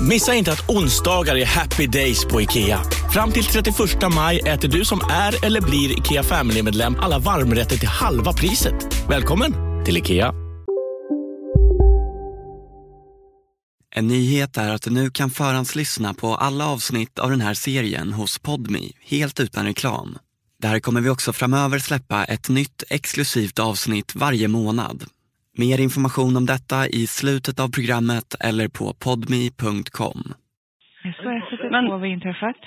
Missa inte att onsdagar är happy days på IKEA. Fram till 31 maj äter du som är eller blir IKEA Family-medlem alla varmrätter till halva priset. Välkommen till IKEA. En nyhet är att du nu kan förhandslyssna på alla avsnitt av den här serien hos Podmi, helt utan reklam. Där kommer vi också framöver släppa ett nytt exklusivt avsnitt varje månad. Mer information om detta i slutet av programmet eller på podmi.com. SOS 112, Men- vad har inträffat?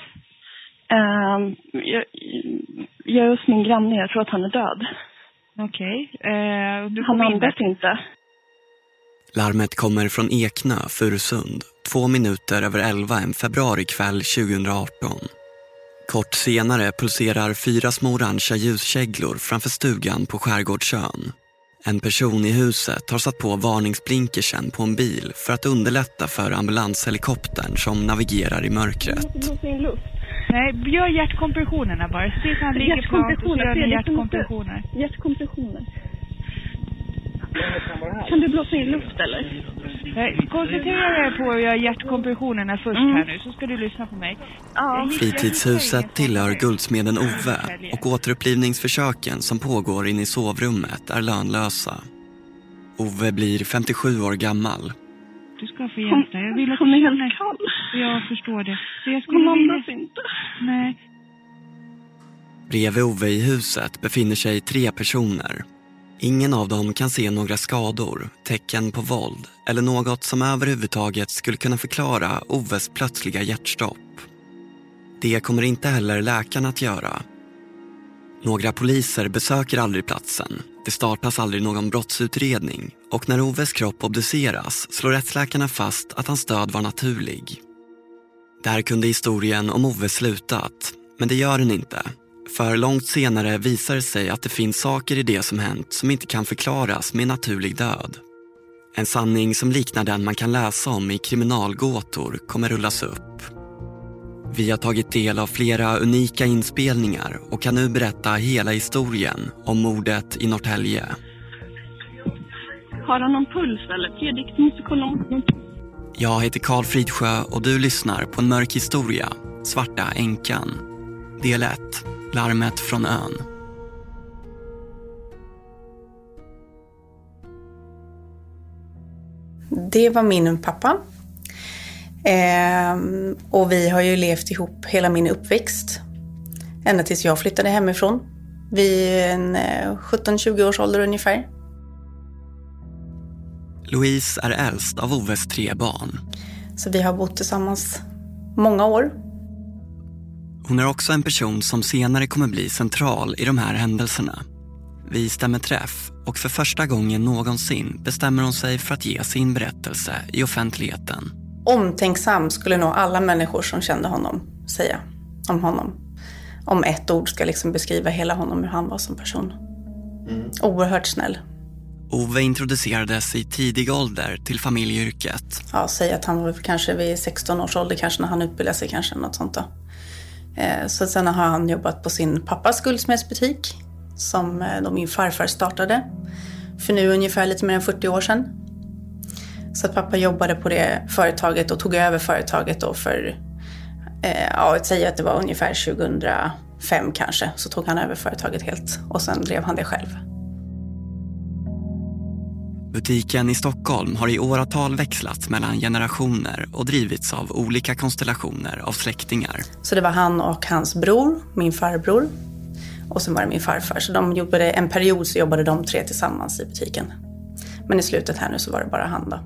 Ehm, jag, jag är hos min granne. Jag tror att han är död. Okej. Eh, och du Han andas inte. Larmet kommer från Eknö, Furusund, två minuter över elva en februarikväll 2018. Kort senare pulserar fyra små orangea ljuskäglor framför stugan på Skärgårdsön. En person i huset har satt på varningsblinkersen på en bil för att underlätta för ambulanshelikoptern som navigerar i mörkret. Nej, gör hjärtkompressionerna bara. Se så han ligger så gör ni måste- hjärtkompressioner. Hjärtkompressioner. Kan du blåsa in luft eller? Koncentrera dig på att göra hjärtkompressionerna först här nu, så ska du lyssna på mig. Ja. Fritidshuset tillhör guldsmeden Ove och återupplivningsförsöken som pågår inne i sovrummet är lönlösa. Ove blir 57 år gammal. Du ska få hjälp där. Jag vill att Hon är helt kall. Jag förstår det. Så jag Hon andas vilja... inte. Nej. Bredvid Ove i huset befinner sig tre personer. Ingen av dem kan se några skador, tecken på våld eller något som överhuvudtaget skulle kunna förklara Oves plötsliga hjärtstopp. Det kommer inte heller läkarna att göra. Några poliser besöker aldrig platsen. Det startas aldrig någon brottsutredning och när Oves kropp obduceras slår rättsläkarna fast att hans död var naturlig. Där kunde historien om Ove slutat, men det gör den inte. För långt senare visar det sig att det finns saker i det som hänt som inte kan förklaras med naturlig död. En sanning som liknar den man kan läsa om i kriminalgåtor kommer rullas upp. Vi har tagit del av flera unika inspelningar och kan nu berätta hela historien om mordet i Norrtälje. Har han någon puls eller? Fredrik, du måste kolla om Jag heter Karl Fridsjö och du lyssnar på en mörk historia, Svarta änkan. Del 1, Larmet från ön. Det var min pappa. Ehm, och vi har ju levt ihop hela min uppväxt. Ända tills jag flyttade hemifrån. Vid en eh, 17-20 års ålder ungefär. Louise är äldst av Oves tre barn. Så vi har bott tillsammans många år. Hon är också en person som senare kommer bli central i de här händelserna. Vi stämmer träff och för första gången någonsin bestämmer hon sig för att ge sin berättelse i offentligheten. Omtänksam skulle nog alla människor som kände honom säga om honom. Om ett ord ska liksom beskriva hela honom, hur han var som person. Oerhört snäll. Ove introducerades i tidig ålder till familjeyrket. ja, säg att han var kanske vid 16 års ålder kanske när han utbildade sig kanske något sånt då. Eh, så sen har han jobbat på sin pappas guldsmedsbutik som eh, då min farfar startade för nu ungefär lite mer än 40 år sedan. Så att pappa jobbade på det företaget och tog över företaget då för, eh, ja, jag säger att det var ungefär 2005 kanske, så tog han över företaget helt och sen drev han det själv. Butiken i Stockholm har i åratal växlat mellan generationer och drivits av olika konstellationer av släktingar. Så det var han och hans bror, min farbror. Och sen var det min farfar. Så de jobbade, en period så jobbade de tre tillsammans i butiken. Men i slutet här nu så var det bara han då.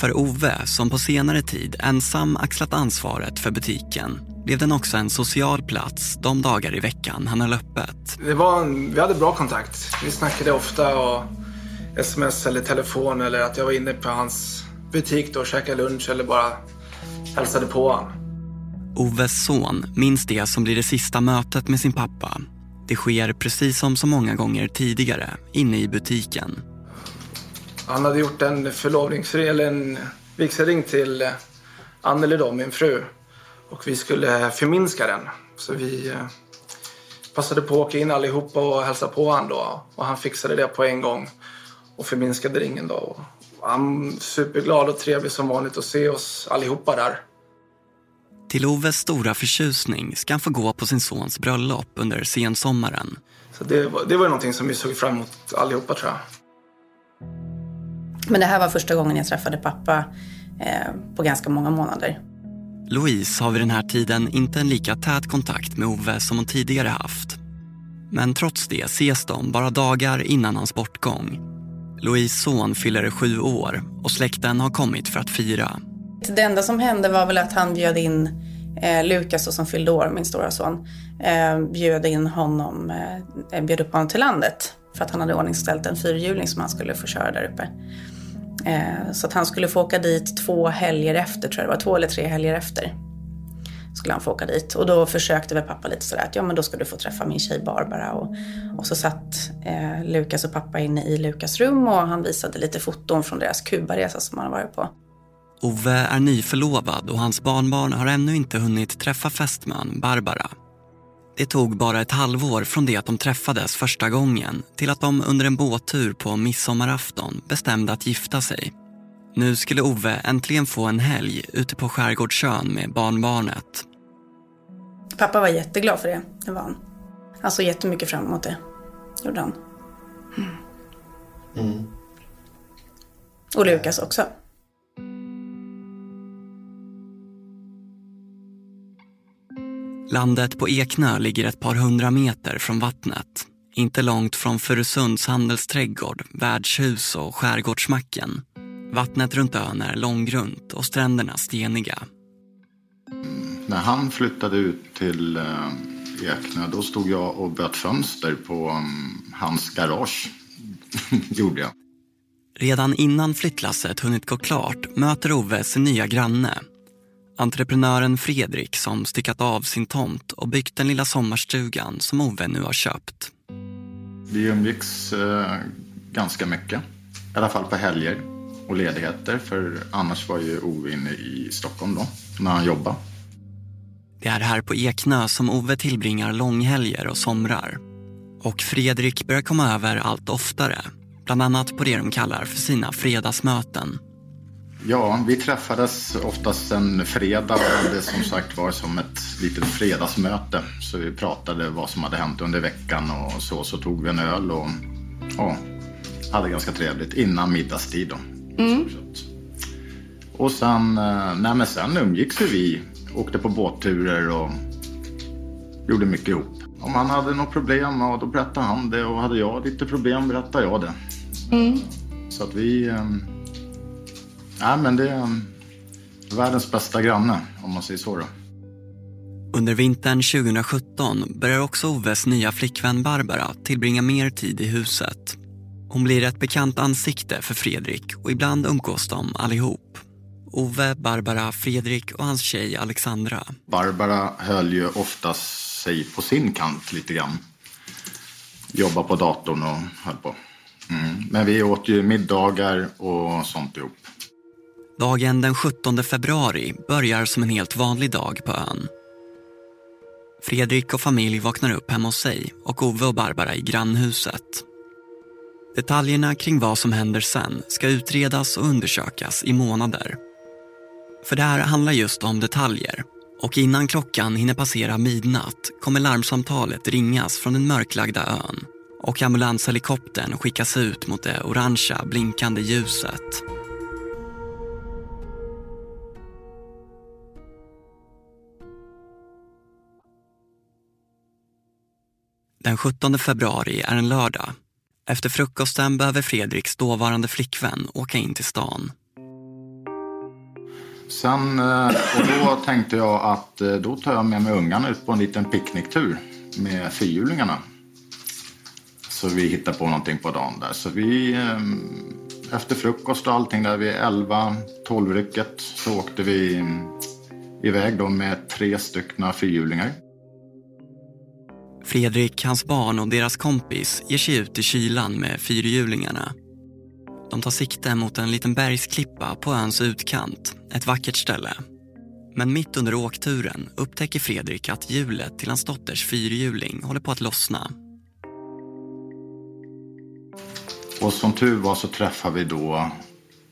För Ove, som på senare tid ensam axlat ansvaret för butiken, blev den också en social plats de dagar i veckan han höll öppet. Det var en, vi hade bra kontakt. Vi snackade ofta och sms eller telefon eller att jag var inne på hans butik då och käkade lunch eller bara hälsade på honom. Oves son minns det som blir det sista mötet med sin pappa. Det sker precis som så många gånger tidigare, inne i butiken. Han hade gjort en förlovningsring, eller en vigselring till Anneli då, min fru. Och vi skulle förminska den. Så vi eh, passade på att åka in allihopa och hälsa på honom då. Och han fixade det på en gång och förminskade ringen då. Och han superglad och trevlig som vanligt att se oss allihopa där. Till Oves stora förtjusning ska han få gå på sin sons bröllop under sensommaren. Så det var, det var någonting som vi såg fram emot allihopa tror jag. Men det här var första gången jag träffade pappa eh, på ganska många månader. Louise har vid den här tiden inte en lika tät kontakt med Ove som hon tidigare haft. Men trots det ses de bara dagar innan hans bortgång. Louise son fyller sju år och släkten har kommit för att fira. Det enda som hände var väl att han bjöd in eh, Lukas som fyllde år, min stora son. Eh, bjöd in honom, eh, eh bjöd upp honom till landet. För att han hade ordningställt en fyrhjuling som han skulle få köra där uppe. Eh, så att han skulle få åka dit två helger efter, tror jag det var. Två eller tre helger efter. Skulle han få åka dit. Och då försökte väl pappa lite sådär att ja men då ska du få träffa min tjej Barbara. Och, och så satt eh, Lukas och pappa inne i Lukas rum och han visade lite foton från deras Kubaresa som han varit på. Ove är nyförlovad och hans barnbarn har ännu inte hunnit träffa fästman Barbara. Det tog bara ett halvår från det att de träffades första gången till att de under en båttur på midsommarafton bestämde att gifta sig. Nu skulle Ove äntligen få en helg ute på Skärgårdsön med barnbarnet. Pappa var jätteglad för det, det var han. Han såg jättemycket fram emot det, gjorde han. Mm. Mm. Och Lukas också. Landet på Eknö ligger ett par hundra meter från vattnet. Inte långt från Furusunds handelsträdgård, värdshus och skärgårdsmacken. Vattnet runt ön är långgrunt och stränderna steniga. När han flyttade ut till eh, Eknö då stod jag och böt fönster på um, hans garage. gjorde jag. Redan innan flyttlasset hunnit gå klart möter Ove sin nya granne Entreprenören Fredrik som styckat av sin tomt och byggt den lilla sommarstugan som Ove nu har köpt. Vi umgicks eh, ganska mycket. I alla fall på helger och ledigheter. För annars var ju Ove inne i Stockholm då, när han jobbade. Det är här på Eknö som Ove tillbringar långhelger och somrar. Och Fredrik börjar komma över allt oftare. Bland annat på det de kallar för sina fredagsmöten. Ja, vi träffades oftast en fredag och hade som sagt var som ett litet fredagsmöte. Så vi pratade vad som hade hänt under veckan och så. Så tog vi en öl och ja, hade ganska trevligt innan middagstid då. Mm. Och sen, eh, nej men sen umgicks vi. Åkte på båtturer och gjorde mycket ihop. Om han hade något problem, ja, då berättade han det. Och hade jag lite problem berättade jag det. Mm. Så att vi eh, Ja, men det är världens bästa granne, om man säger så. Då. Under vintern 2017 börjar också Oves nya flickvän Barbara tillbringa mer tid i huset. Hon blir ett bekant ansikte för Fredrik och ibland umgås de allihop. Ove, Barbara, Fredrik och hans tjej Alexandra. Barbara höll ju oftast sig på sin kant lite grann. Jobba på datorn och höll på. Mm. Men vi åt ju middagar och sånt ihop. Dagen den 17 februari börjar som en helt vanlig dag på ön. Fredrik och familj vaknar upp hemma hos sig och Ove och Barbara i grannhuset. Detaljerna kring vad som händer sen ska utredas och undersökas i månader. För det här handlar just om detaljer och innan klockan hinner passera midnatt kommer larmsamtalet ringas från den mörklagda ön och ambulanshelikoptern skickas ut mot det orangea blinkande ljuset. Den 17 februari är en lördag. Efter frukosten behöver Fredriks dåvarande flickvän åka in till stan. Sen, eh, och då tänkte jag att eh, då tar jag med mig ungarna ut på en liten picknicktur med fyrhjulingarna. Så vi hittar på någonting på dagen där. Så vi, eh, efter frukost och allting där vid 11-12 rycket så åkte vi mm, iväg då med tre styckna fyrhjulingar. Fredrik, hans barn och deras kompis ger sig ut i kylan med fyrhjulingarna. De tar sikte mot en liten bergsklippa på öns utkant, ett vackert ställe. Men mitt under åkturen upptäcker Fredrik att hjulet till hans dotters fyrhjuling håller på att lossna. Och som tur var så träffade vi då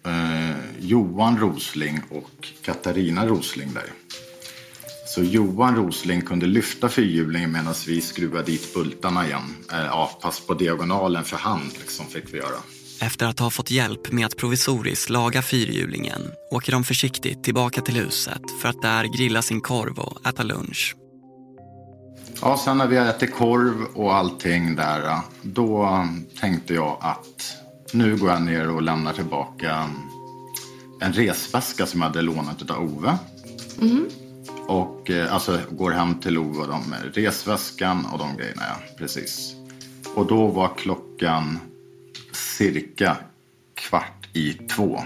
eh, Johan Rosling och Katarina Rosling där. Så Johan Rosling kunde lyfta fyrhjulingen medan vi skruvade dit bultarna igen. Eh, ja, fast på diagonalen för hand liksom fick vi göra. Efter att ha fått hjälp med att provisoriskt laga fyrhjulingen åker de försiktigt tillbaka till huset för att där grilla sin korv och äta lunch. Ja, sen när vi har ätit korv och allting där, då tänkte jag att nu går jag ner och lämnar tillbaka en resväska som jag hade lånat av Ove. Mm. Och eh, alltså går hem till Ove och de med resväskan och de grejerna, ja. Precis. Och då var klockan cirka kvart i två.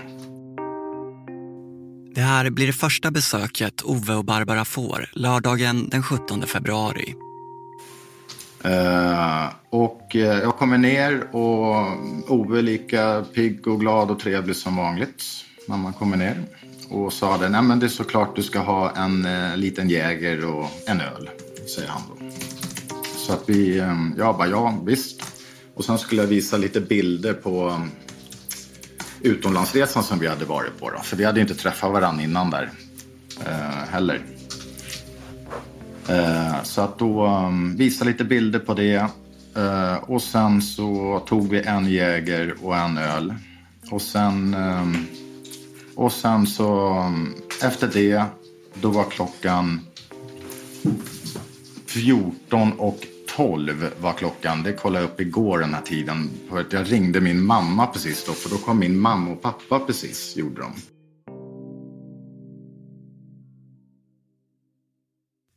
Det här blir det första besöket Ove och Barbara får lördagen den 17 februari. Eh, och eh, jag kommer ner och Ove är lika pigg och glad och trevlig som vanligt när man kommer ner. Och sa det, nej men det är såklart du ska ha en eh, liten jäger och en öl, säger han då. Så att vi, eh, jag bara ja visst. Och sen skulle jag visa lite bilder på um, utomlandsresan som vi hade varit på. Då. För vi hade inte träffat varandra innan där eh, heller. Eh, så att då um, visa lite bilder på det. Eh, och sen så tog vi en Jäger och en öl. Och sen, eh, och sen så mm, efter det, då var klockan 14 och 12 var klockan. Det kollade jag upp igår den här tiden. För att jag ringde min mamma precis då. För då kom min mamma och pappa precis, gjorde de.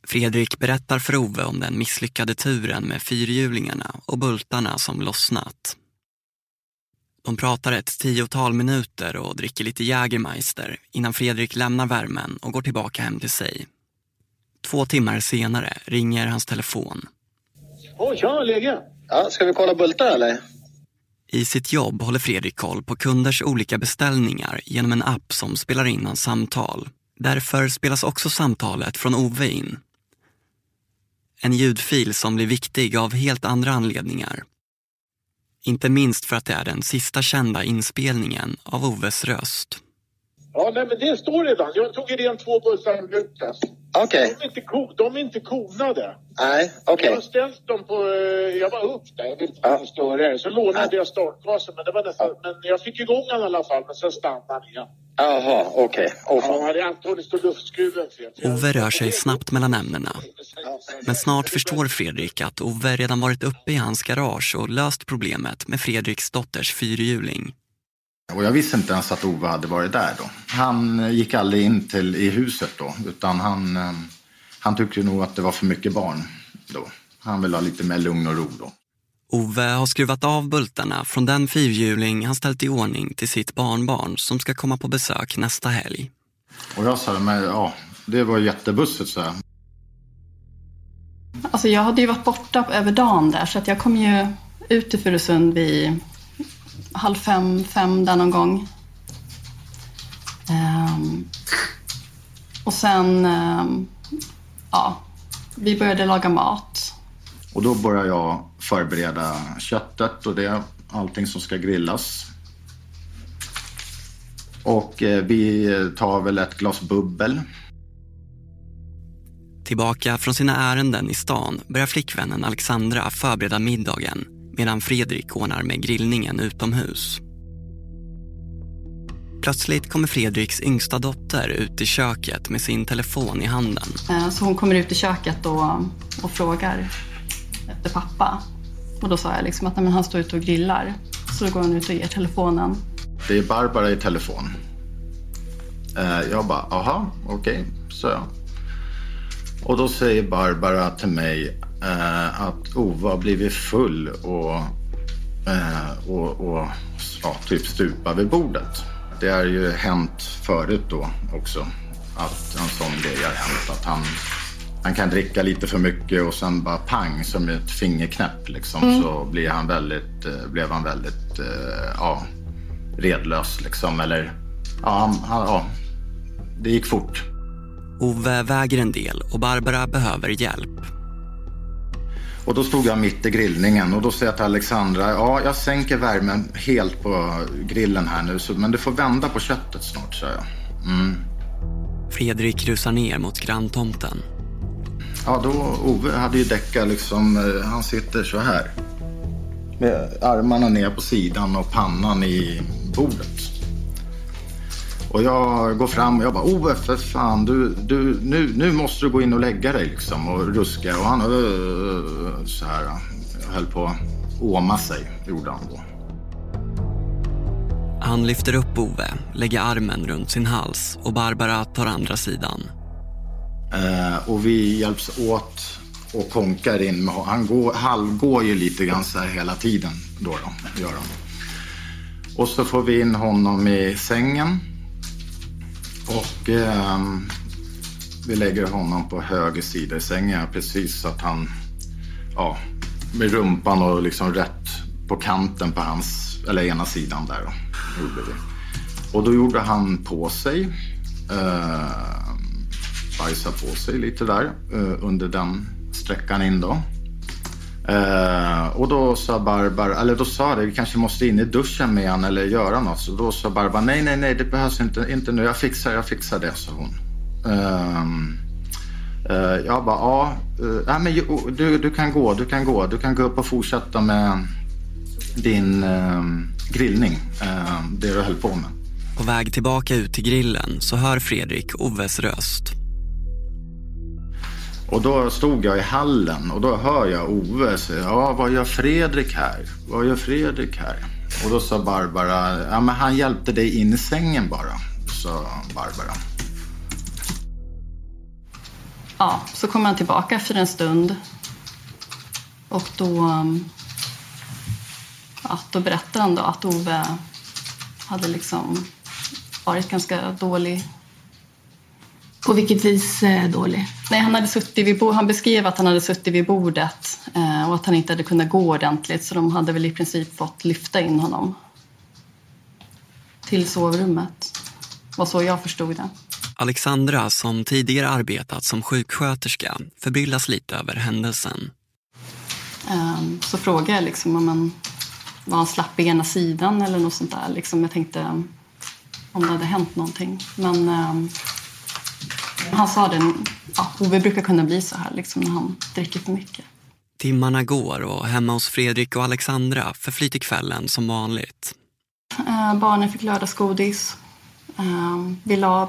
Fredrik berättar för Ove om den misslyckade turen med fyrhjulingarna och bultarna som lossnat. De pratar ett tiotal minuter och dricker lite Jägermeister innan Fredrik lämnar värmen och går tillbaka hem till sig. Två timmar senare ringer hans telefon. Åh, tja, läge? Ja, ska vi kolla bultar eller? I sitt jobb håller Fredrik koll på kunders olika beställningar genom en app som spelar in hans samtal. Därför spelas också samtalet från Ove in. En ljudfil som blir viktig av helt andra anledningar. Inte minst för att det är den sista kända inspelningen av Oves röst. Ja, nej, men det står redan. Jag tog ren två bultar med Lukas. Okej. De, är inte ko- de är inte konade. Nej, okej. Jag har ställt dem på... eh, Jag var upp där, jag vill inte ja. större. Så lånade jag startgasen, men, det var nästan, men jag fick igång den i alla fall. Men sen stannade den igen. Jaha, okej. Fel. Ove rör sig snabbt mellan ämnena. Men snart förstår Fredrik att Ove redan varit uppe i hans garage och löst problemet med Fredriks dotters fyrhjuling. Och jag visste inte ens att Ove hade varit där då. Han eh, gick aldrig in till, i huset då. Utan han, eh, han tyckte nog att det var för mycket barn då. Han ville ha lite mer lugn och ro då. Ove har skruvat av bultarna från den fyrhjuling han ställt i ordning till sitt barnbarn som ska komma på besök nästa helg. Och jag sa, men ja, det var jättebussigt så här. Alltså jag hade ju varit borta över dagen där så att jag kom ju ut till Furusund vid halv fem, fem där någon gång. Ehm, och sen, ehm, ja, vi började laga mat. Och då började jag förbereda köttet och det, allting som ska grillas. Och eh, vi tar väl ett glas bubbel. Tillbaka från sina ärenden i stan börjar flickvännen Alexandra förbereda middagen medan Fredrik ordnar med grillningen utomhus. Plötsligt kommer Fredriks yngsta dotter ut i köket med sin telefon i handen. Eh, Så hon kommer ut i köket och, och frågar efter pappa. Och då sa jag liksom att nej, men han står ute och grillar. Så då går han ut och ger telefonen. Det är Barbara i telefon. Eh, jag bara, aha, okej, okay, så jag. Och då säger Barbara till mig eh, att oh, Ove har blivit full och, eh, och, och ja, typ stupa vid bordet. Det har ju hänt förut då också att en sån grej har hänt. Att han, han kan dricka lite för mycket och sen bara pang som ett fingerknäpp liksom mm. så blir han väldigt, eh, blev han väldigt eh, ja, redlös liksom. Eller ja, han, han, ja, det gick fort. Ove väger en del och Barbara behöver hjälp. Och då stod jag mitt i grillningen och då säger jag till Alexandra, ja jag sänker värmen helt på grillen här nu, så, men du får vända på köttet snart, sa jag. Mm. Fredrik rusar ner mot granntomten. Ja, då Ove hade ju däckat liksom, eh, han sitter så här. Med armarna ner på sidan och pannan i bordet. Och jag går fram och jag bara, Ove för fan, du, du, nu, nu måste du gå in och lägga dig liksom och ruska. Och han så här, höll på att åma sig, gjorde han då. Han lyfter upp Ove, lägger armen runt sin hals och Barbara tar andra sidan. Eh, och vi hjälps åt och konkar in med Han går, halvgår ju lite grann så här hela tiden då, då gör han. Och så får vi in honom i sängen. Och eh, vi lägger honom på höger sida i sängen precis så att han, ja, med rumpan och liksom rätt på kanten på hans, eller ena sidan där då, gjorde vi. Och då gjorde han på sig, eh, bajsa på sig lite där eh, under den sträckan in då. Eh, och då sa Barbara, eller då sa det, vi kanske måste in i duschen med han eller göra något. Så då sa Barbara, nej, nej, nej, det behövs inte, inte nu. Jag fixar, jag fixar det, sa hon. Ehm, eh, jag bara, ja, uh, men du, du kan gå, du kan gå. Du kan gå upp och fortsätta med din ehm, grillning, ehm, det du höll på med. På väg tillbaka ut till grillen så hör Fredrik Oves röst. Och då stod jag i hallen och då hör jag Ove säga, ja vad gör Fredrik här? Vad gör Fredrik här? Och då sa Barbara, ja men han hjälpte dig in i sängen bara, sa Barbara. Ja, så kom han tillbaka för en stund. Och då, mm, ja, då berättade han då att Ove hade liksom varit ganska dålig på vilket vis eh, dålig? Nej, han, hade suttit vid, han beskrev att han hade suttit vid bordet eh, och att han inte hade kunnat gå ordentligt så de hade väl i princip fått lyfta in honom till sovrummet. var så jag förstod det. Alexandra, som tidigare arbetat som sjuksköterska, förbryllas lite över händelsen. Um, så frågade jag liksom om han var han slapp i ena sidan eller något sånt där. Liksom jag tänkte om det hade hänt någonting. Men han sa det, ja, Ove brukar kunna bli så här liksom, när han dricker för mycket. Timmarna går och hemma hos Fredrik och Alexandra förflyter kvällen som vanligt. Eh, barnen fick lördagsgodis. Eh, vi la...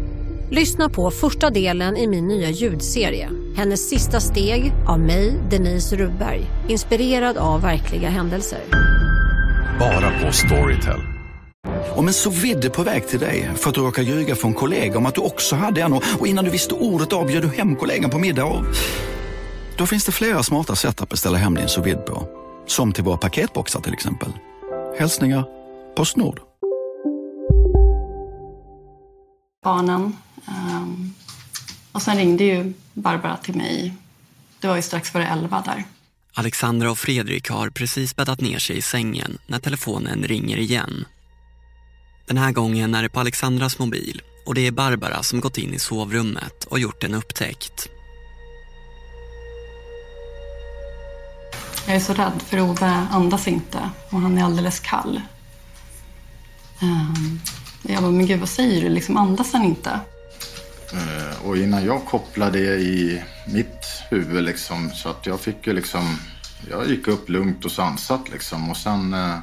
Lyssna på första delen i min nya ljudserie. Hennes sista steg av mig, Denise Rubberg. Inspirerad av verkliga händelser. Bara på Storytel. Om en så vidde på väg till dig för att du råkar ljuga från kollega om att du också hade en och innan du visste ordet av du hem kollegan på middag och... Då finns det flera smarta sätt att beställa hem din sous på. Som till våra paketboxar till exempel. Hälsningar Postnord. Barnen Um, och sen ringde ju Barbara till mig. Det var ju strax före elva där. Alexandra och Fredrik har precis bäddat ner sig i sängen när telefonen ringer igen. Den här gången är det på Alexandras mobil och det är Barbara som gått in i sovrummet och gjort en upptäckt. Jag är så rädd för Ove andas inte och han är alldeles kall. Um, Jag bara, men gud vad säger du? Liksom andas han inte? Eh, och innan jag kopplade det i mitt huvud liksom, så att jag fick ju liksom, jag gick upp lugnt och sansat liksom. Och sen, eh,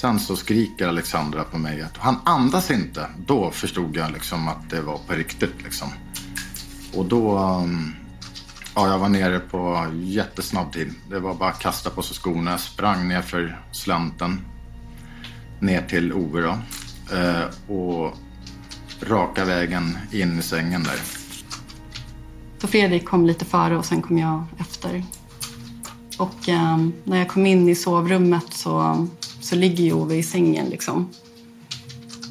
sen så skriker Alexandra på mig att han andas inte. Då förstod jag liksom att det var på riktigt liksom. Och då, mm, ja jag var nere på jättesnabb tid. Det var bara att kasta på sig skorna. Jag sprang ner för slänten. Ner till Ove då. Eh, och raka vägen in i sängen där. Så Fredrik kom lite före och sen kom jag efter. Och eh, när jag kom in i sovrummet så, så ligger ju Ove i sängen liksom.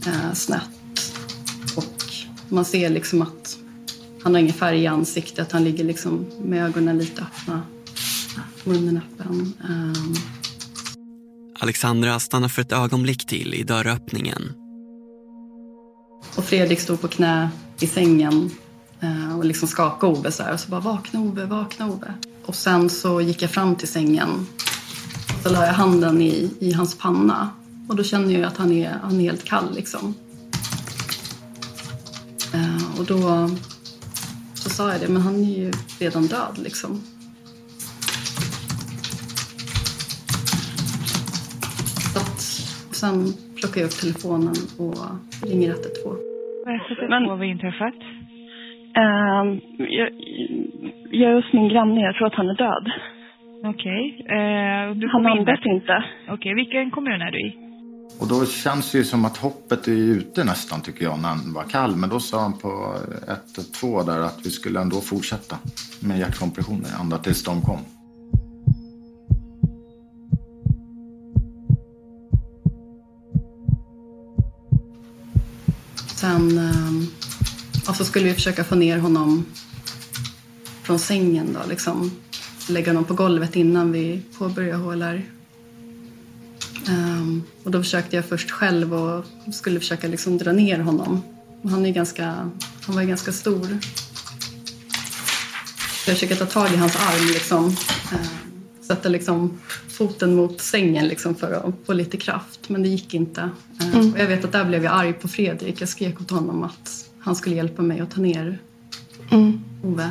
Eh, snett. Och man ser liksom att han har ingen färg i ansiktet. Han ligger liksom med ögonen lite öppna. Munnen öppen. Eh, Alexandra stannar för ett ögonblick till i dörröppningen. Och Fredrik stod på knä i sängen eh, och liksom skakade Ove så här. Och så bara vakna Ove, vakna Ove. Och sen så gick jag fram till sängen. Och så la jag handen i, i hans panna. Och då känner jag att han är, han är helt kall liksom. Eh, och då så sa jag det, men han är ju redan död liksom. Sen plockar jag upp telefonen och ringer 112. Men... Vad har inträffat? Ehm, jag, jag är hos min granne. Jag tror att han är död. Okej. Eh, du Han kom in andas inte. Okej, vilken kommun är du i? Och då känns det ju som att hoppet är ute nästan tycker jag när han var kall. Men då sa han på 112 där att vi skulle ändå fortsätta med hjärtkompressioner ända tills de kom. Sen ehm, och så skulle vi försöka få ner honom från sängen då, liksom. Lägga honom på golvet innan vi påbörjade HLR. Um, ehm, och då försökte jag först själv och skulle försöka liksom dra ner honom. Han, är ganska, han var ju ganska stor. Jag försöker ta tag i hans arm liksom. Uh, sätta liksom foten mot sängen liksom för att få lite kraft. Men det gick inte. Ehm, Mm. och jag vet att där blev jag arg på Fredrik. Jag skrek åt honom att han skulle hjälpa mig att ta ner Mm. Ove.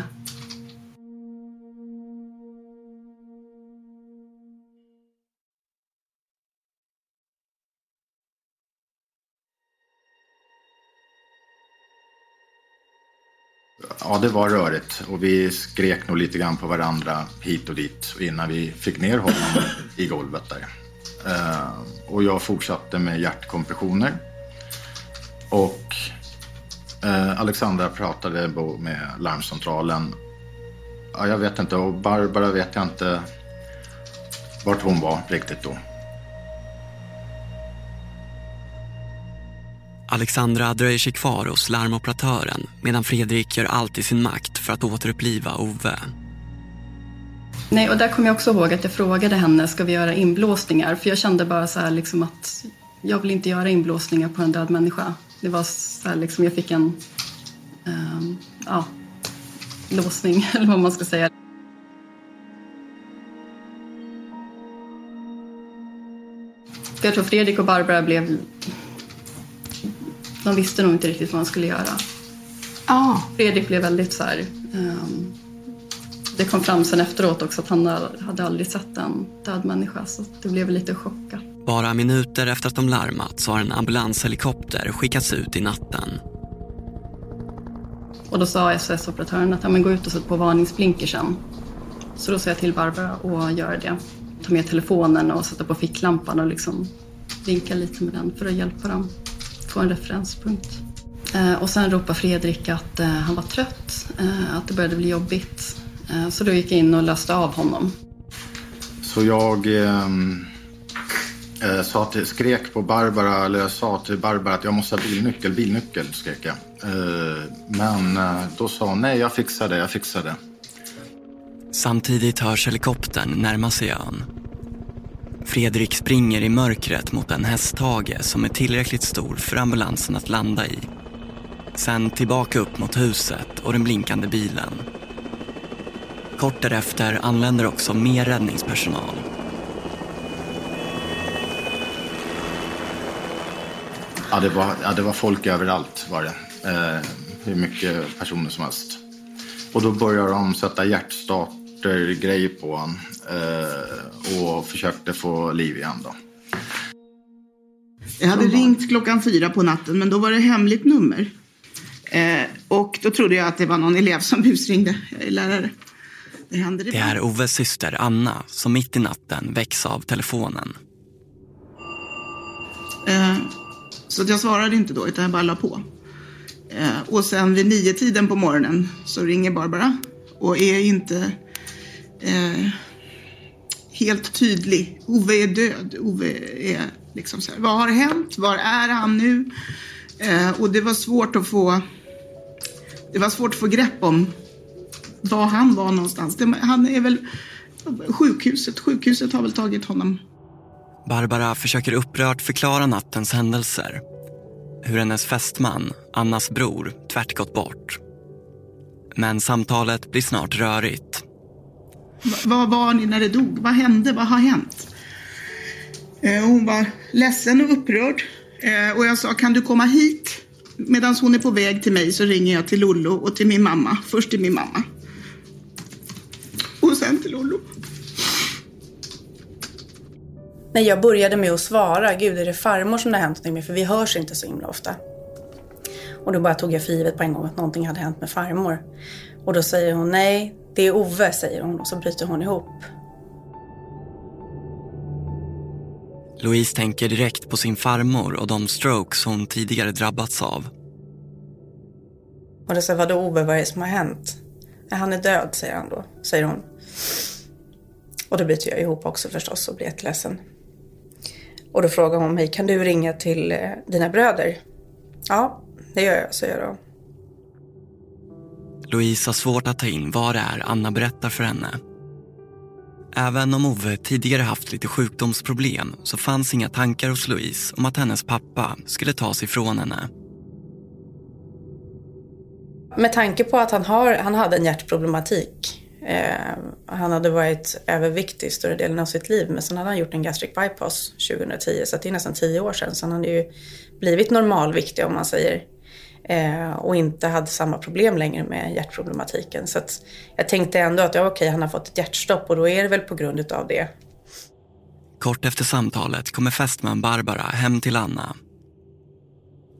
Ja, det var rörigt och vi skrek nog lite grann på varandra hit och dit innan vi fick ner honom i golvet där. Eh, och jag fortsatte med hjärtkompressioner. Och eh, Alexandra pratade med larmcentralen. Ja, jag vet inte, och Barbara vet jag inte vart hon var riktigt då. Alexandra dröjer sig kvar hos larmoperatören medan Fredrik gör allt i sin makt för att återuppliva Ove. Nej, och där kommer jag också ihåg att jag frågade henne, ska vi göra inblåsningar? För jag kände bara så här liksom att jag vill inte göra inblåsningar på en död människa. Det var så här liksom, jag fick en um, ja, låsning, eller vad man ska säga. Jag tror Fredrik och Barbara blev... De visste nog inte riktigt vad de skulle göra. Ah. Fredrik blev väldigt så här... ehm, det kom fram sen efteråt också att han hade aldrig sett en död människa så det blev lite chockat. Bara minuter efter att de larmat så har en ambulanshelikopter skickats ut i natten. Och då sa SOS-operatören att ja, men gå ut och sätt på varningsblinkersen. Så då sa jag till Barbara att göra det. Ta med telefonen och sätta på ficklampan och liksom vinka lite med den för att hjälpa dem få en referenspunkt. Eh, och sen ropade Fredrik att eh, han var trött, eh, att det började bli jobbigt. Eh, så då gick jag in och löste av honom. Så jag ehm, eh, sa till, skrek på Barbara, eller jag sa till Barbara att jag måste ha bilnyckel, bilnyckel skrek jag. Eh, men eh, då sa hon nej, jag fixar det, jag fixar det. Samtidigt hörs helikoptern närma sig ön. Fredrik springer i mörkret mot en hästhage som är tillräckligt stor för ambulansen att landa i. Sen tillbaka upp mot huset och den blinkande bilen. Kort därefter anländer också mer räddningspersonal. Ja, det var, ja, det var folk överallt var det. Eh, hur mycket personer som helst. Och då började de sätta hjärtstart hjärtstartergrejer på honom. Eh, och försökte få liv igen då. Jag hade ringt klockan fyra på natten men då var det hemligt nummer. Eh, och då trodde jag att det var någon elev som busringde. Jag är lärare. Det hände det. Det är Oves syster Anna som mitt i natten väcks av telefonen. Eh, så jag svarade inte då utan jag bara la på. Eh, och sen vid nio tiden på morgonen så ringer Barbara och är inte eh, helt tydlig. Ove är död. Ove är liksom så här, vad har hänt? Var är han nu? Eh, och det var svårt att få det var svårt att få grepp om var han var någonstans. Det, han är väl sjukhuset. Sjukhuset har väl tagit honom. Barbara försöker upprört förklara nattens händelser. Hur hennes fästman, Annas bror, tvärt gått bort. Men samtalet blir snart rörigt. Var var ni när det dog? Vad hände? Vad har hänt? Eh, hon var ledsen och upprörd. Eh, och jag sa, kan du komma hit? Medan hon är på väg till mig så ringer jag till Lollo och till min mamma. Först till min mamma. Och sen till Lollo. När jag började med att svara, gud är det farmor som det har hänt någonting med? För vi hörs inte så himla ofta. Och då bara tog jag för givet på en gång att någonting hade hänt med farmor. Och då säger hon nej, det är Ove, säger hon och så bryter hon ihop. Louise tänker direkt på sin farmor och de strokes hon tidigare drabbats av. Och då säger vadå Ove, vad är det som har hänt? "Nej, Han är död, säger han då, säger hon. Och då bryter jag ihop också förstås och blir jätteledsen. Och då frågar hon mig, kan du ringa till eh, dina bröder? Ja, det gör jag, säger jag då. Louise har svårt att ta in vad det är Anna berättar för henne. Även om Ove tidigare haft lite sjukdomsproblem så fanns inga tankar hos Louise om att hennes pappa skulle tas ifrån henne. Med tanke på att han, har, han hade en hjärtproblematik. Eh, han hade varit överviktig större delen av sitt liv men sen hade han gjort en gastric bypass 2010 så det är nästan tio år sedan. Så han hade ju blivit normalviktig om man säger. Eh, och inte hade samma problem längre med hjärtproblematiken. Så att jag tänkte ändå att ja, okej, han har fått ett hjärtstopp och då är det väl på grund av det. Kort efter samtalet kommer fästman Barbara hem till Anna.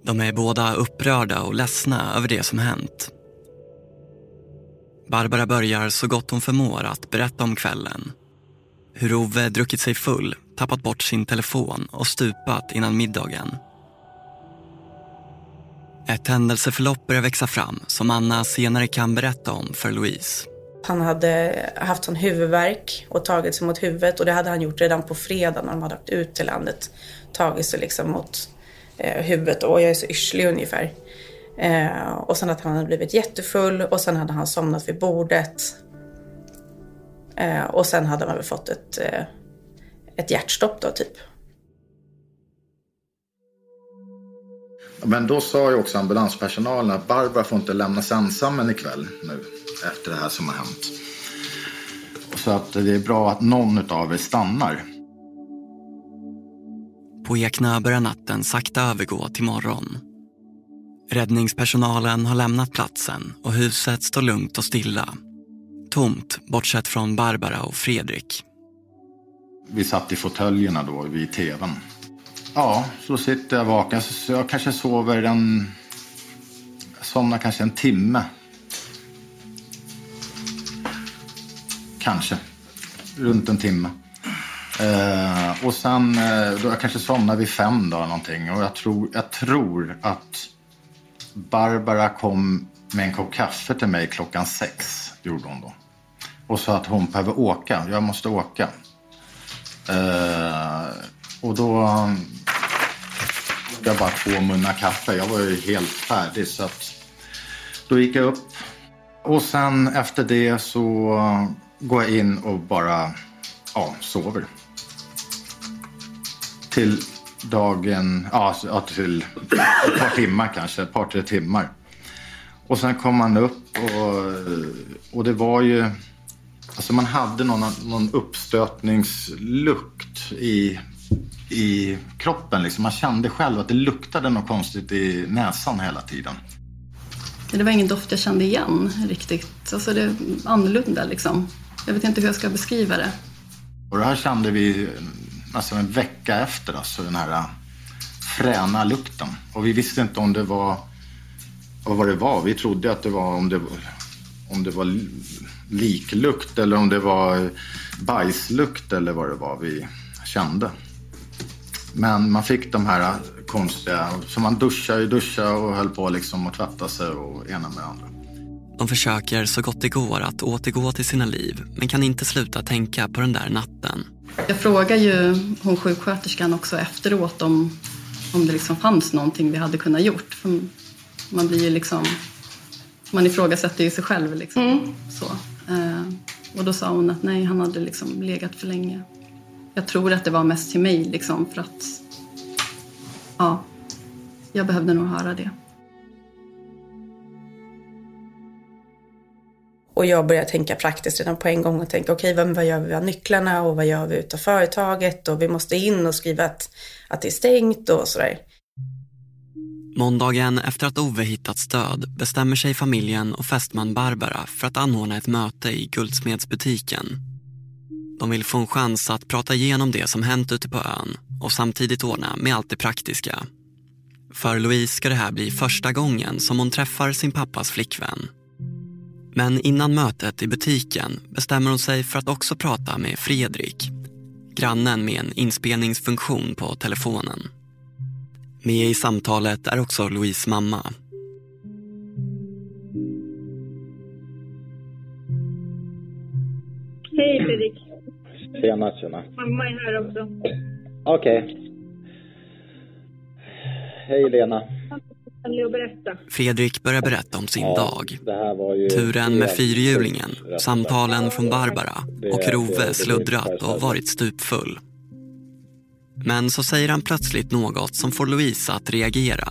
De är båda upprörda och ledsna över det som hänt. Barbara börjar så gott hon förmår att berätta om kvällen. Hur Ove druckit sig full, tappat bort sin telefon och stupat innan middagen. Ett händelseförlopp börjar växa fram som Anna senare kan berätta om för Louise. Han hade haft sån huvudvärk och tagit sig mot huvudet och det hade han gjort redan på fredag när de hade åkt ut till landet. Tagit sig liksom mot eh, huvudet och jag är så yrslig ungefär. Eh, och sen att han hade blivit jättefull och sen hade han somnat vid bordet. Eh, och sen hade man väl fått ett, eh, ett hjärtstopp då typ. Men då sa ju också ambulanspersonalen att Barbara får inte lämnas ensam en ikväll nu efter det här som har hänt. Så att det är bra att någon av er stannar. På Ekna börjar natten sakta övergå till morgon. Räddningspersonalen har lämnat platsen och huset står lugnt och stilla. Tomt, bortsett från Barbara och Fredrik. Vi satt i fåtöljerna då vid tvn. Ja, så sitter jag vaken. Så jag kanske sover en... Jag somnar kanske en timme. Kanske. Runt en timme. Eh, och sen, eh, då jag kanske somnar vid fem då någonting. Och jag tror, jag tror att Barbara kom med en kopp kaffe till mig klockan sex. Det gjorde hon då. Och sa att hon behöver åka. Jag måste åka. Eh, och då jag bara två munnar kaffe. Jag var ju helt färdig så att då gick jag upp. Och sen efter det så går jag in och bara ja, sover. Till dagen, ja alltså, ja, till ett par timmar kanske, ett par tre timmar. Och sen kom man upp och, och det var ju, alltså man hade någon, någon uppstötningslukt i i kroppen. Liksom. Man kände själv att det luktade något konstigt i näsan hela tiden. Det var ingen doft jag kände igen riktigt. Alltså det är annorlunda liksom. Jag vet inte hur jag ska beskriva det. Och det här kände vi alltså en vecka efter, alltså den här fräna lukten. Och vi visste inte om det var, vad det var. Vi trodde att det var om det, om det var liklukt eller om det var bajslukt eller vad det var vi kände. Men man fick de här konstiga, så man duschade och duschade och höll på liksom att tvätta sig och ena med andra. De försöker så gott det går att återgå till sina liv men kan inte sluta tänka på den där natten. Jag frågar ju hon sjuksköterskan också efteråt om, om det liksom fanns någonting vi hade kunnat gjort. För man blir ju liksom, man ifrågasätter ju sig själv liksom. Mm. Så. Eh, och då sa hon att nej, han hade liksom legat för länge. Jag tror att det var mest till mig liksom för att ja, jag behövde nog höra det. Och jag började tänka praktiskt redan på en gång och tänka okej, okay, vad gör vi av nycklarna och vad gör vi utav företaget och vi måste in och skriva att, att det är stängt och sådär. Måndagen efter att Ove hittat stöd bestämmer sig familjen och fästman Barbara för att anordna ett möte i guldsmedsbutiken. De vill få en chans att prata igenom det som hänt ute på ön och samtidigt ordna med allt det praktiska. För Louise ska det här bli första gången som hon träffar sin pappas flickvän. Men innan mötet i butiken bestämmer hon sig för att också prata med Fredrik, grannen med en inspelningsfunktion på telefonen. Med i samtalet är också Louise mamma. Hej Fredrik. Tjena, tjena. Mamma är här också. Okej. Hej Lena. Fredrik börjar berätta om sin Ja, dag. Det här var ju Turen med fyrhjulingen, samtalen från Barbara och Rove sluddrat och varit stupfull. Men så säger han plötsligt något som får Louise att reagera.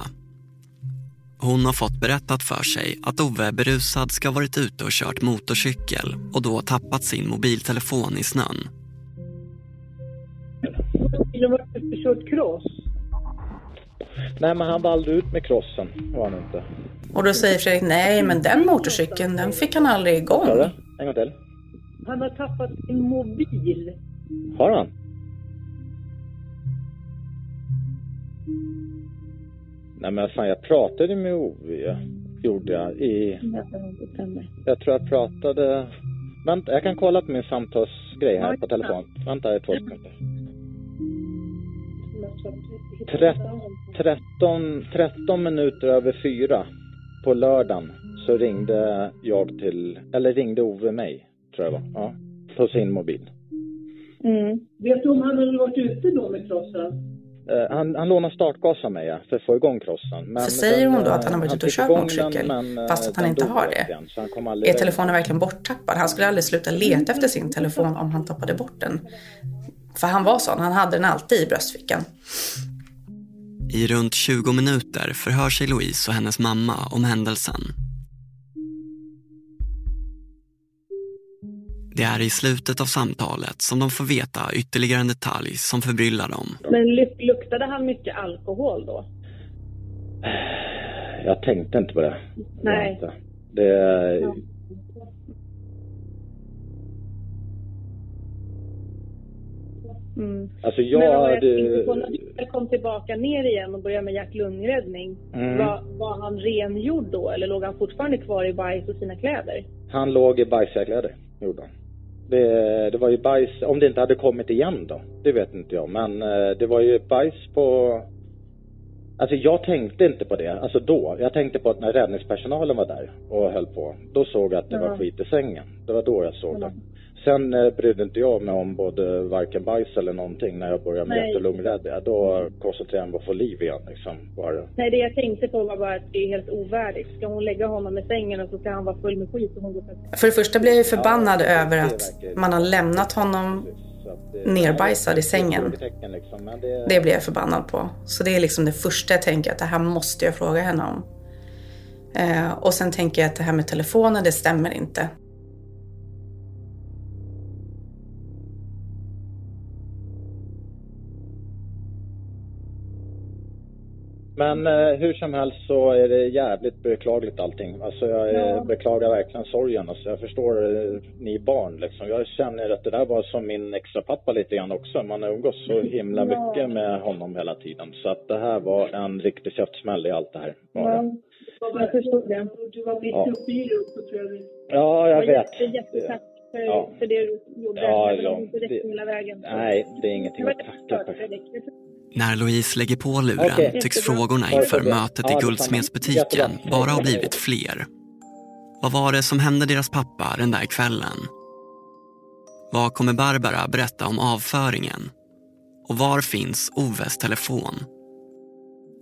Hon har fått berättat för sig att Ove berusad ska ha varit ute och kört motorcykel och då tappat sin mobiltelefon i snön. Du var och kört cross. Nej, men han aldrig ut med crossen, var han inte. Och då säger Fredrik, nej men den motorcykeln, den fick han aldrig igång. Du? En gång till. Han har tappat sin mobil. Har han? Nej men fan, jag pratade med Ove, gjorde jag, i... Jag tror jag pratade... Vänta, jag kan kolla på min samtalsgrej här på telefon. Vänta ett två sekunder. Tre- 13, 13 minuter över fyra på lördagen så ringde jag till, eller ringde Ove mig, tror jag var. Ja, på sin mobil. Mm. Vet du om han hade varit ute då med crossen? Eh, han, han lånade startgas av mig ja, för att få igång crossen. Men För säger den, hon då eh, att han har varit ute och kört motorcykel, men, eh, fast att han inte har det? igen, så han kom aldrig Är telefonen verkligen borttappad? Han skulle aldrig sluta leta efter sin telefon om han tappade bort den. För han var sån, han hade den alltid i bröstfickan. I runt 20 minuter förhör sig Louise och hennes mamma om händelsen. Det är i slutet av samtalet som de får veta ytterligare en detalj som förbryllar dem. Men luk- luktade han mycket alkohol då? Jag tänkte inte på det. Nej. Det, Mm. Alltså Men jag vad jag hade... tänkte på, när du kom tillbaka ner igen och började med hjärt-lungräddning, Mm. var, var han rengjord då eller låg han fortfarande kvar i bajs och sina kläder? Han låg i bajsiga kläder, gjorde han. Det, det var ju bajs, om det inte hade kommit igen då, det vet inte jag. Men eh, det var ju bajs på... Alltså jag tänkte inte på det, alltså då. Jag tänkte på att när räddningspersonalen var där och höll på, då såg jag att det Ja. var skit i sängen. Det var då jag såg det. Sen eh, brydde inte jag mig om både varken bajs eller någonting när jag började med hjärt och. Då koncentrerade jag mig på att få liv igen liksom. Bara. Nej, det jag tänkte på var bara att det är helt ovärdigt. Ska hon lägga honom i sängen och så ska han vara full med skit och hon går till... För det första blir jag ju förbannad över att man har lämnat honom nerbajsad i sängen. Liksom. Det blir jag förbannad på. Så det är liksom det första jag tänker att det här måste jag fråga henne om. Eh, och sen tänker jag att det här med telefonen, det stämmer inte. Men eh, hur som helst så är det jävligt beklagligt allting. Alltså jag eh, Ja. beklagar verkligen sorgen. Alltså jag förstår eh, ni barn liksom. Jag känner att det där var som min extra pappa lite grann också. Man umgås så himla Ja. mycket med honom hela tiden. Så att det här var en riktig käftsmäll i allt det här. Var det. Ja, jag förstår det. Du var mitt Ja. uppe i det också tror jag. Ja, jag vet. Jätte, jättetack för, Ja. för det du gjorde. Ja, ja, det- hela vägen. Nej, det är ingenting att tacka för. När Louise lägger på luren Okej. tycks frågorna inför mötet i guldsmedsbutiken bara har blivit fler. Vad var det som hände deras pappa den där kvällen? Vad kommer Barbara berätta om avföringen? Och var finns Oves telefon?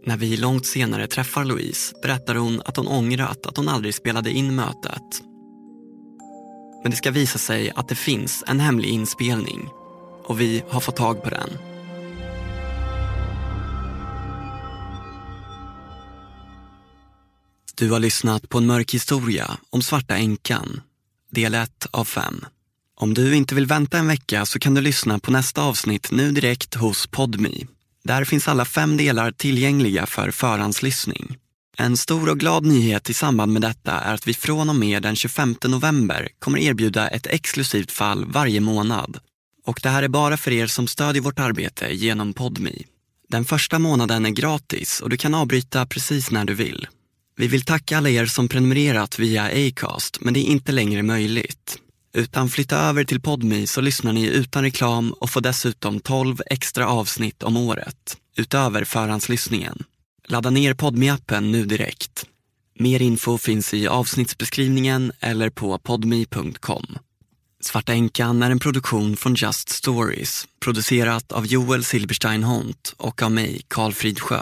När vi långt senare träffar Louise berättar hon att hon ångrat att hon aldrig spelade in mötet. Men det ska visa sig att det finns en hemlig inspelning och vi har fått tag på den. Du har lyssnat på en mörk historia om Svarta änkan, del 1 av 5. Om du inte vill vänta en vecka så kan du lyssna på nästa avsnitt nu direkt hos Podmi. Där finns alla fem delar tillgängliga för förhandslyssning. En stor och glad nyhet i samband med detta är att vi från och med den 25 november kommer erbjuda ett exklusivt fall varje månad. Och det här är bara för er som stödjer vårt arbete genom Podmi. Den första månaden är gratis och du kan avbryta precis när du vill. Vi vill tacka alla er som prenumererat via Acast, men det är inte längre möjligt. Utan flytta över till Podmi så lyssnar ni utan reklam och får dessutom 12 extra avsnitt om året, utöver förhandslyssningen. Ladda ner podmi appen nu direkt. Mer info finns i avsnittsbeskrivningen eller på podmi.com. Svarta änkan är en produktion från Just Stories, producerat av Joel Silberstein Hont och av mig, Karl Fridsjö.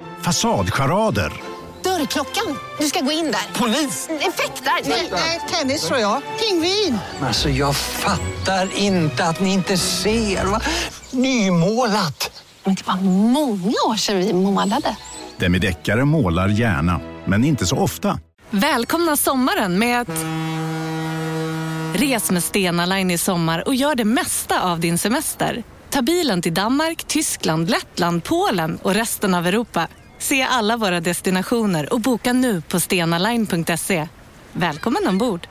Fasadcharader. Dörrklockan. Du ska gå in där. Polis? Effektar? Nej, tennis tror jag. Pingvin. Alltså jag fattar inte att ni inte ser. Va? Nymålat! Men det var många år sedan vi målade. Demideckare målar gärna, men inte så ofta. Välkomna sommaren med att... Res med Stena Line i sommar och gör det mesta av din semester. Ta bilen till Danmark, Tyskland, Lettland, Polen och resten av Europa. Se alla våra destinationer och boka nu på stenaline.se. Välkommen ombord!